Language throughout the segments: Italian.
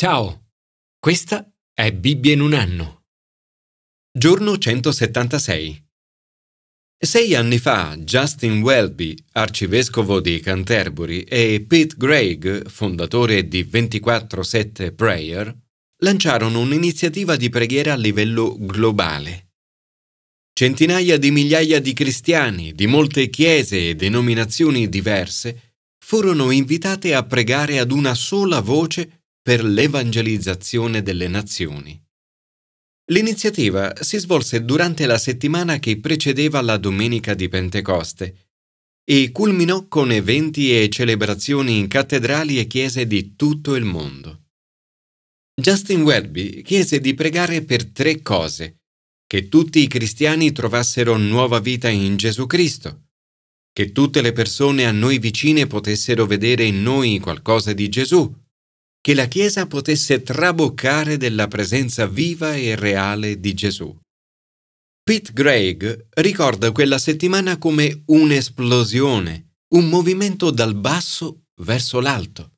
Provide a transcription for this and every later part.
Ciao, questa è Bibbia in un anno. Giorno 176. Sei anni fa Justin Welby, arcivescovo di Canterbury, e Pete Greig, fondatore di 24-7 Prayer, lanciarono un'iniziativa di preghiera a livello globale. Centinaia di migliaia di cristiani di molte chiese e denominazioni diverse furono invitate a pregare ad una sola voce per l'evangelizzazione delle nazioni. L'iniziativa si svolse durante la settimana che precedeva la domenica di Pentecoste e culminò con eventi e celebrazioni in cattedrali e chiese di tutto il mondo. Justin Welby chiese di pregare per tre cose. Che tutti i cristiani trovassero nuova vita in Gesù Cristo, che tutte le persone a noi vicine potessero vedere in noi qualcosa di Gesù che la Chiesa potesse traboccare della presenza viva e reale di Gesù. Pete Greig ricorda quella settimana come un'esplosione, un movimento dal basso verso l'alto.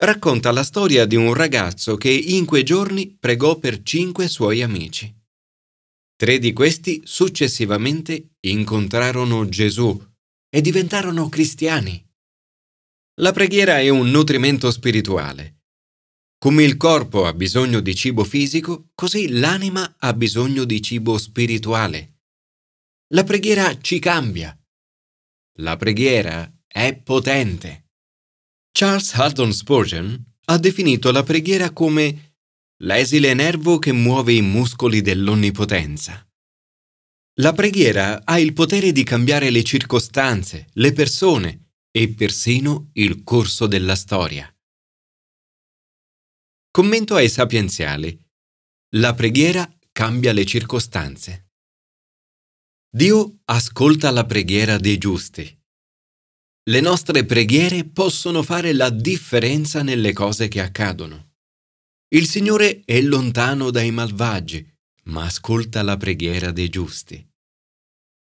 Racconta la storia di un ragazzo che in quei giorni pregò per cinque suoi amici. Tre di questi successivamente incontrarono Gesù e diventarono cristiani. La preghiera è un nutrimento spirituale. Come il corpo ha bisogno di cibo fisico, così l'anima ha bisogno di cibo spirituale. La preghiera ci cambia. La preghiera è potente. Charles Haddon Spurgeon ha definito la preghiera come l'esile nervo che muove i muscoli dell'onnipotenza. La preghiera ha il potere di cambiare le circostanze, le persone, e persino il corso della storia. Commento ai sapienziali. La preghiera cambia le circostanze. Dio ascolta la preghiera dei giusti. Le nostre preghiere possono fare la differenza nelle cose che accadono. Il Signore è lontano dai malvagi, ma ascolta la preghiera dei giusti.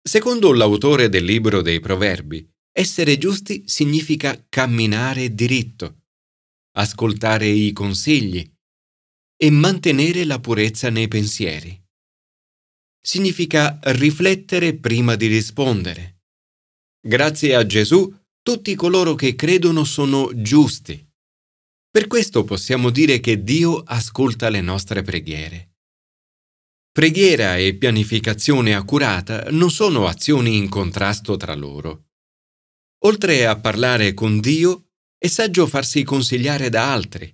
Secondo l'autore del libro dei Proverbi, essere giusti significa camminare diritto, ascoltare i consigli e mantenere la purezza nei pensieri. Significa riflettere prima di rispondere. Grazie a Gesù, tutti coloro che credono sono giusti. Per questo possiamo dire che Dio ascolta le nostre preghiere. Preghiera e pianificazione accurata non sono azioni in contrasto tra loro. Oltre a parlare con Dio, è saggio farsi consigliare da altri.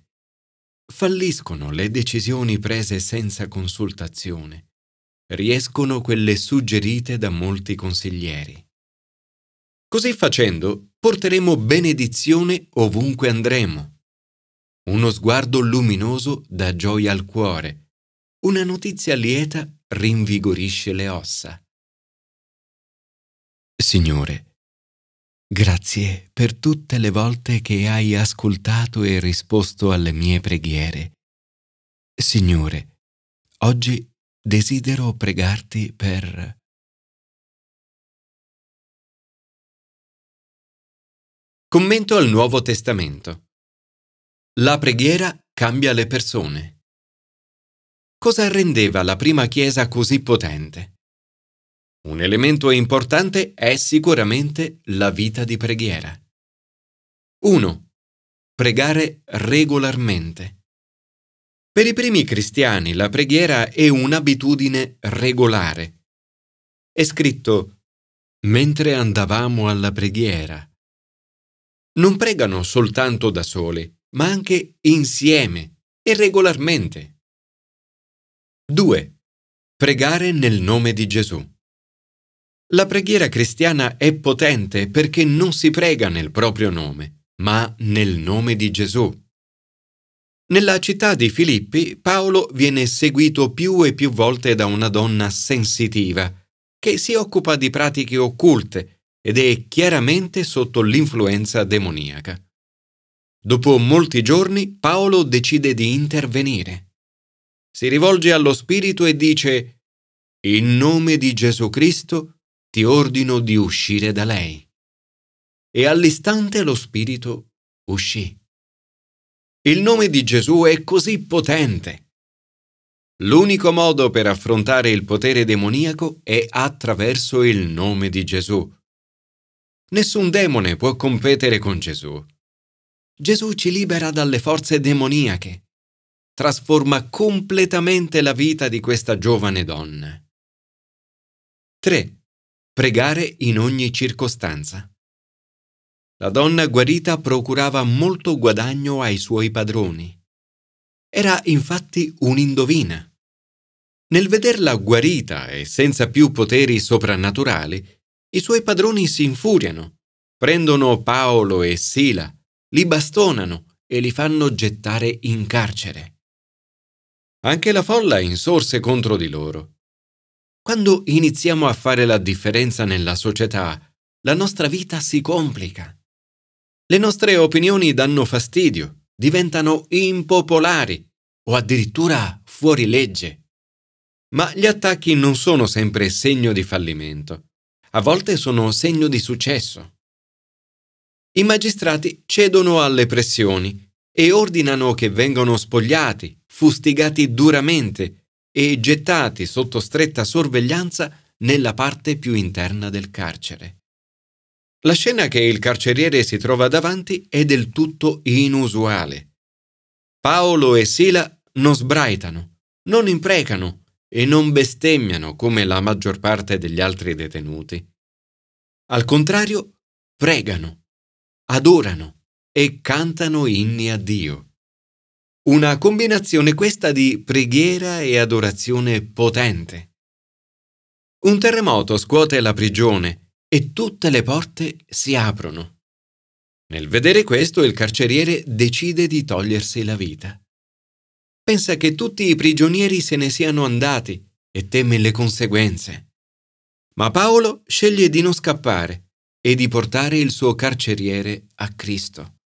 Falliscono le decisioni prese senza consultazione. Riescono quelle suggerite da molti consiglieri. Così facendo, porteremo benedizione ovunque andremo. Uno sguardo luminoso dà gioia al cuore. Una notizia lieta rinvigorisce le ossa. Signore, Grazie per tutte le volte che hai ascoltato e risposto alle mie preghiere. Signore, oggi desidero pregarti per... Commento al Nuovo Testamento. La preghiera cambia le persone. Cosa rendeva la prima Chiesa così potente? Un elemento importante è sicuramente la vita di preghiera. 1. Pregare regolarmente. Per i primi cristiani la preghiera è un'abitudine regolare. È scritto mentre andavamo alla preghiera. Non pregano soltanto da soli, ma anche insieme e regolarmente. 2. Pregare nel nome di Gesù. La preghiera cristiana è potente perché non si prega nel proprio nome, ma nel nome di Gesù. Nella città di Filippi Paolo viene seguito più e più volte da una donna sensitiva, che si occupa di pratiche occulte ed è chiaramente sotto l'influenza demoniaca. Dopo molti giorni Paolo decide di intervenire. Si rivolge allo Spirito e dice, In nome di Gesù Cristo, ti ordino di uscire da lei. E all'istante lo spirito uscì. Il nome di Gesù è così potente. L'unico modo per affrontare il potere demoniaco è attraverso il nome di Gesù. Nessun demone può competere con Gesù. Gesù ci libera dalle forze demoniache, trasforma completamente la vita di questa giovane donna. 3. Pregare in ogni circostanza. La donna guarita procurava molto guadagno ai suoi padroni. Era infatti un'indovina. Nel vederla guarita e senza più poteri soprannaturali, i suoi padroni si infuriano, prendono Paolo e Sila, li bastonano e li fanno gettare in carcere. Anche la folla insorse contro di loro. Quando iniziamo a fare la differenza nella società, la nostra vita si complica. Le nostre opinioni danno fastidio, diventano impopolari o addirittura fuori legge. Ma gli attacchi non sono sempre segno di fallimento. A volte sono segno di successo. I magistrati cedono alle pressioni e ordinano che vengano spogliati, fustigati duramente e gettati sotto stretta sorveglianza nella parte più interna del carcere. La scena che il carceriere si trova davanti è del tutto inusuale. Paolo e Sila non sbraitano, non imprecano e non bestemmiano come la maggior parte degli altri detenuti. Al contrario, pregano, adorano e cantano inni a Dio. Una combinazione questa di preghiera e adorazione potente. Un terremoto scuote la prigione e tutte le porte si aprono. Nel vedere questo il carceriere decide di togliersi la vita. Pensa che tutti i prigionieri se ne siano andati e teme le conseguenze. Ma Paolo sceglie di non scappare e di portare il suo carceriere a Cristo.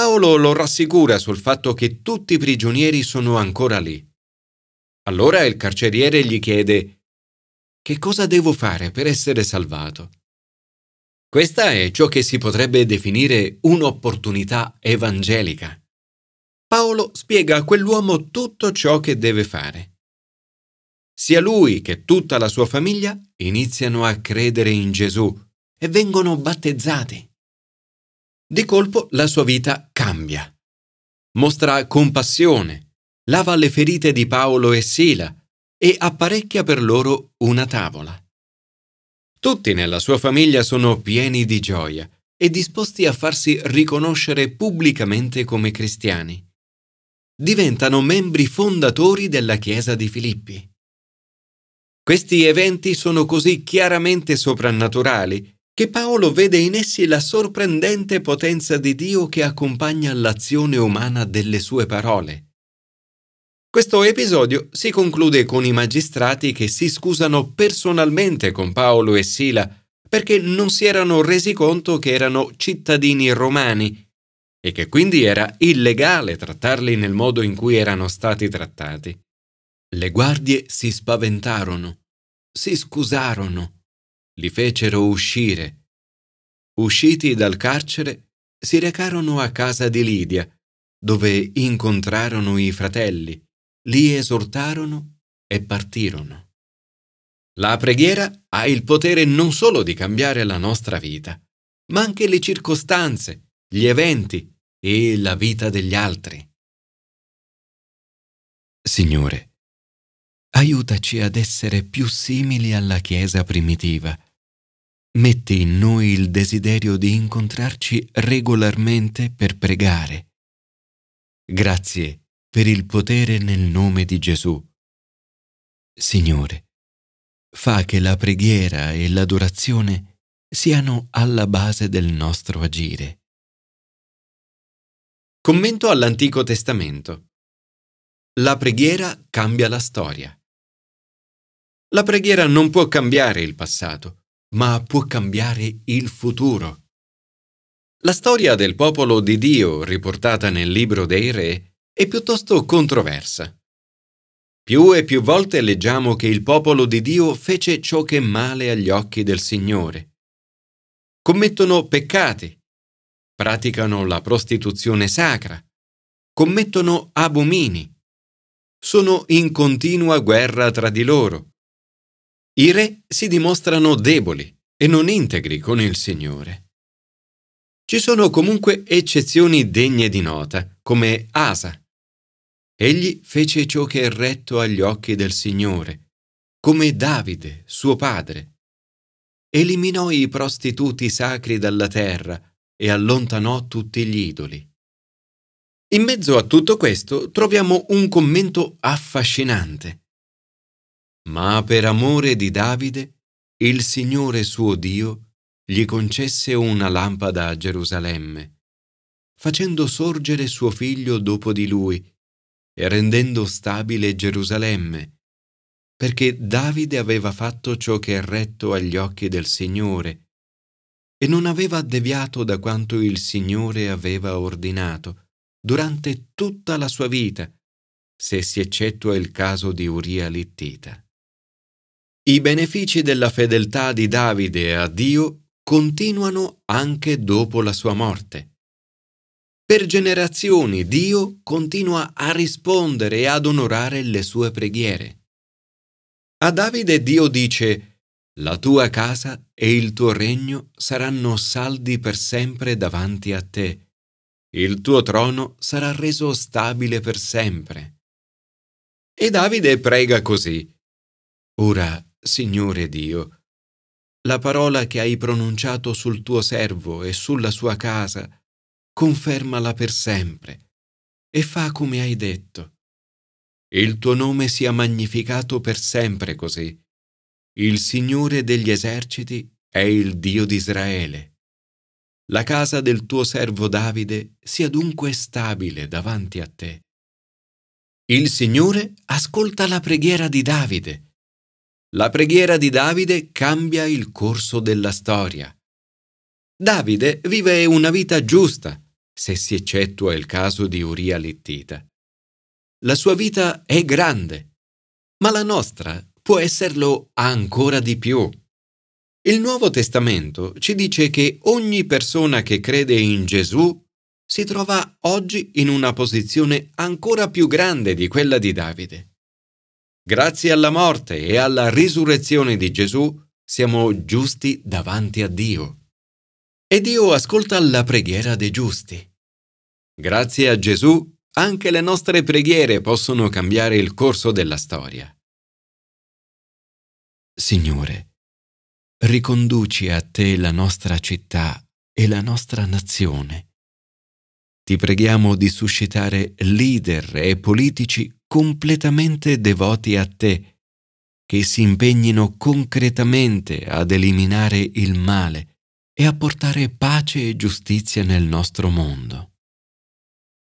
Paolo lo rassicura sul fatto che tutti i prigionieri sono ancora lì. Allora il carceriere gli chiede che cosa devo fare per essere salvato? Questa è ciò che si potrebbe definire un'opportunità evangelica. Paolo spiega a quell'uomo tutto ciò che deve fare. Sia lui che tutta la sua famiglia iniziano a credere in Gesù e vengono battezzati. Di colpo la sua vita cambia. Mostra compassione, lava le ferite di Paolo e Sila e apparecchia per loro una tavola. Tutti nella sua famiglia sono pieni di gioia e disposti a farsi riconoscere pubblicamente come cristiani. Diventano membri fondatori della Chiesa di Filippi. Questi eventi sono così chiaramente soprannaturali che Paolo vede in essi la sorprendente potenza di Dio che accompagna l'azione umana delle sue parole. Questo episodio si conclude con i magistrati che si scusano personalmente con Paolo e Sila perché non si erano resi conto che erano cittadini romani e che quindi era illegale trattarli nel modo in cui erano stati trattati. Le guardie si spaventarono, si scusarono, li fecero uscire. Usciti dal carcere, si recarono a casa di Lidia, dove incontrarono i fratelli li esortarono e partirono. La preghiera ha il potere non solo di cambiare la nostra vita, ma anche le circostanze, gli eventi e la vita degli altri. Signore, aiutaci ad essere più simili alla Chiesa primitiva. Metti in noi il desiderio di incontrarci regolarmente per pregare. Grazie per il potere nel nome di Gesù. Signore, fa che la preghiera e l'adorazione siano alla base del nostro agire. Commento all'Antico Testamento. La preghiera cambia la storia. La preghiera non può cambiare il passato, ma può cambiare il futuro. La storia del popolo di Dio, riportata nel libro dei Re, è piuttosto controversa. Più e più volte leggiamo che il popolo di Dio fece ciò che è male agli occhi del Signore. Commettono peccati, praticano la prostituzione sacra, commettono abomini, sono in continua guerra tra di loro. I re si dimostrano deboli e non integri con il Signore. Ci sono comunque eccezioni degne di nota, come Asa. Egli fece ciò che è retto agli occhi del Signore, come Davide, suo padre. Eliminò i prostituti sacri dalla terra e allontanò tutti gli idoli. In mezzo a tutto questo troviamo un commento affascinante. Ma per amore di Davide, il Signore suo Dio gli concesse una lampada a Gerusalemme, facendo sorgere suo figlio dopo di lui e rendendo stabile Gerusalemme, perché Davide aveva fatto ciò che è retto agli occhi del Signore e non aveva deviato da quanto il Signore aveva ordinato durante tutta la sua vita, se si eccettua il caso di Uria Littita. I benefici della fedeltà di Davide a Dio continuano anche dopo la sua morte. Per generazioni Dio continua a rispondere e ad onorare le sue preghiere. A Davide Dio dice, La tua casa e il tuo regno saranno saldi per sempre davanti a te il tuo trono sarà reso stabile per sempre. E Davide prega così. Ora, Signore Dio, la parola che hai pronunciato sul tuo servo e sulla sua casa, confermala per sempre e fa come hai detto. Il tuo nome sia magnificato per sempre così. Il Signore degli eserciti è il Dio di Israele. La casa del tuo servo Davide sia dunque stabile davanti a te. Il Signore ascolta la preghiera di Davide. La preghiera di Davide cambia il corso della storia. Davide vive una vita giusta, se si eccettua il caso di Uria Littita. La sua vita è grande, ma la nostra può esserlo ancora di più. Il Nuovo Testamento ci dice che ogni persona che crede in Gesù si trova oggi in una posizione ancora più grande di quella di Davide. Grazie alla morte e alla risurrezione di Gesù siamo giusti davanti a Dio. E Dio ascolta la preghiera dei giusti. Grazie a Gesù anche le nostre preghiere possono cambiare il corso della storia. Signore, riconduci a te la nostra città e la nostra nazione. Ti preghiamo di suscitare leader e politici completamente devoti a te, che si impegnino concretamente ad eliminare il male e a portare pace e giustizia nel nostro mondo.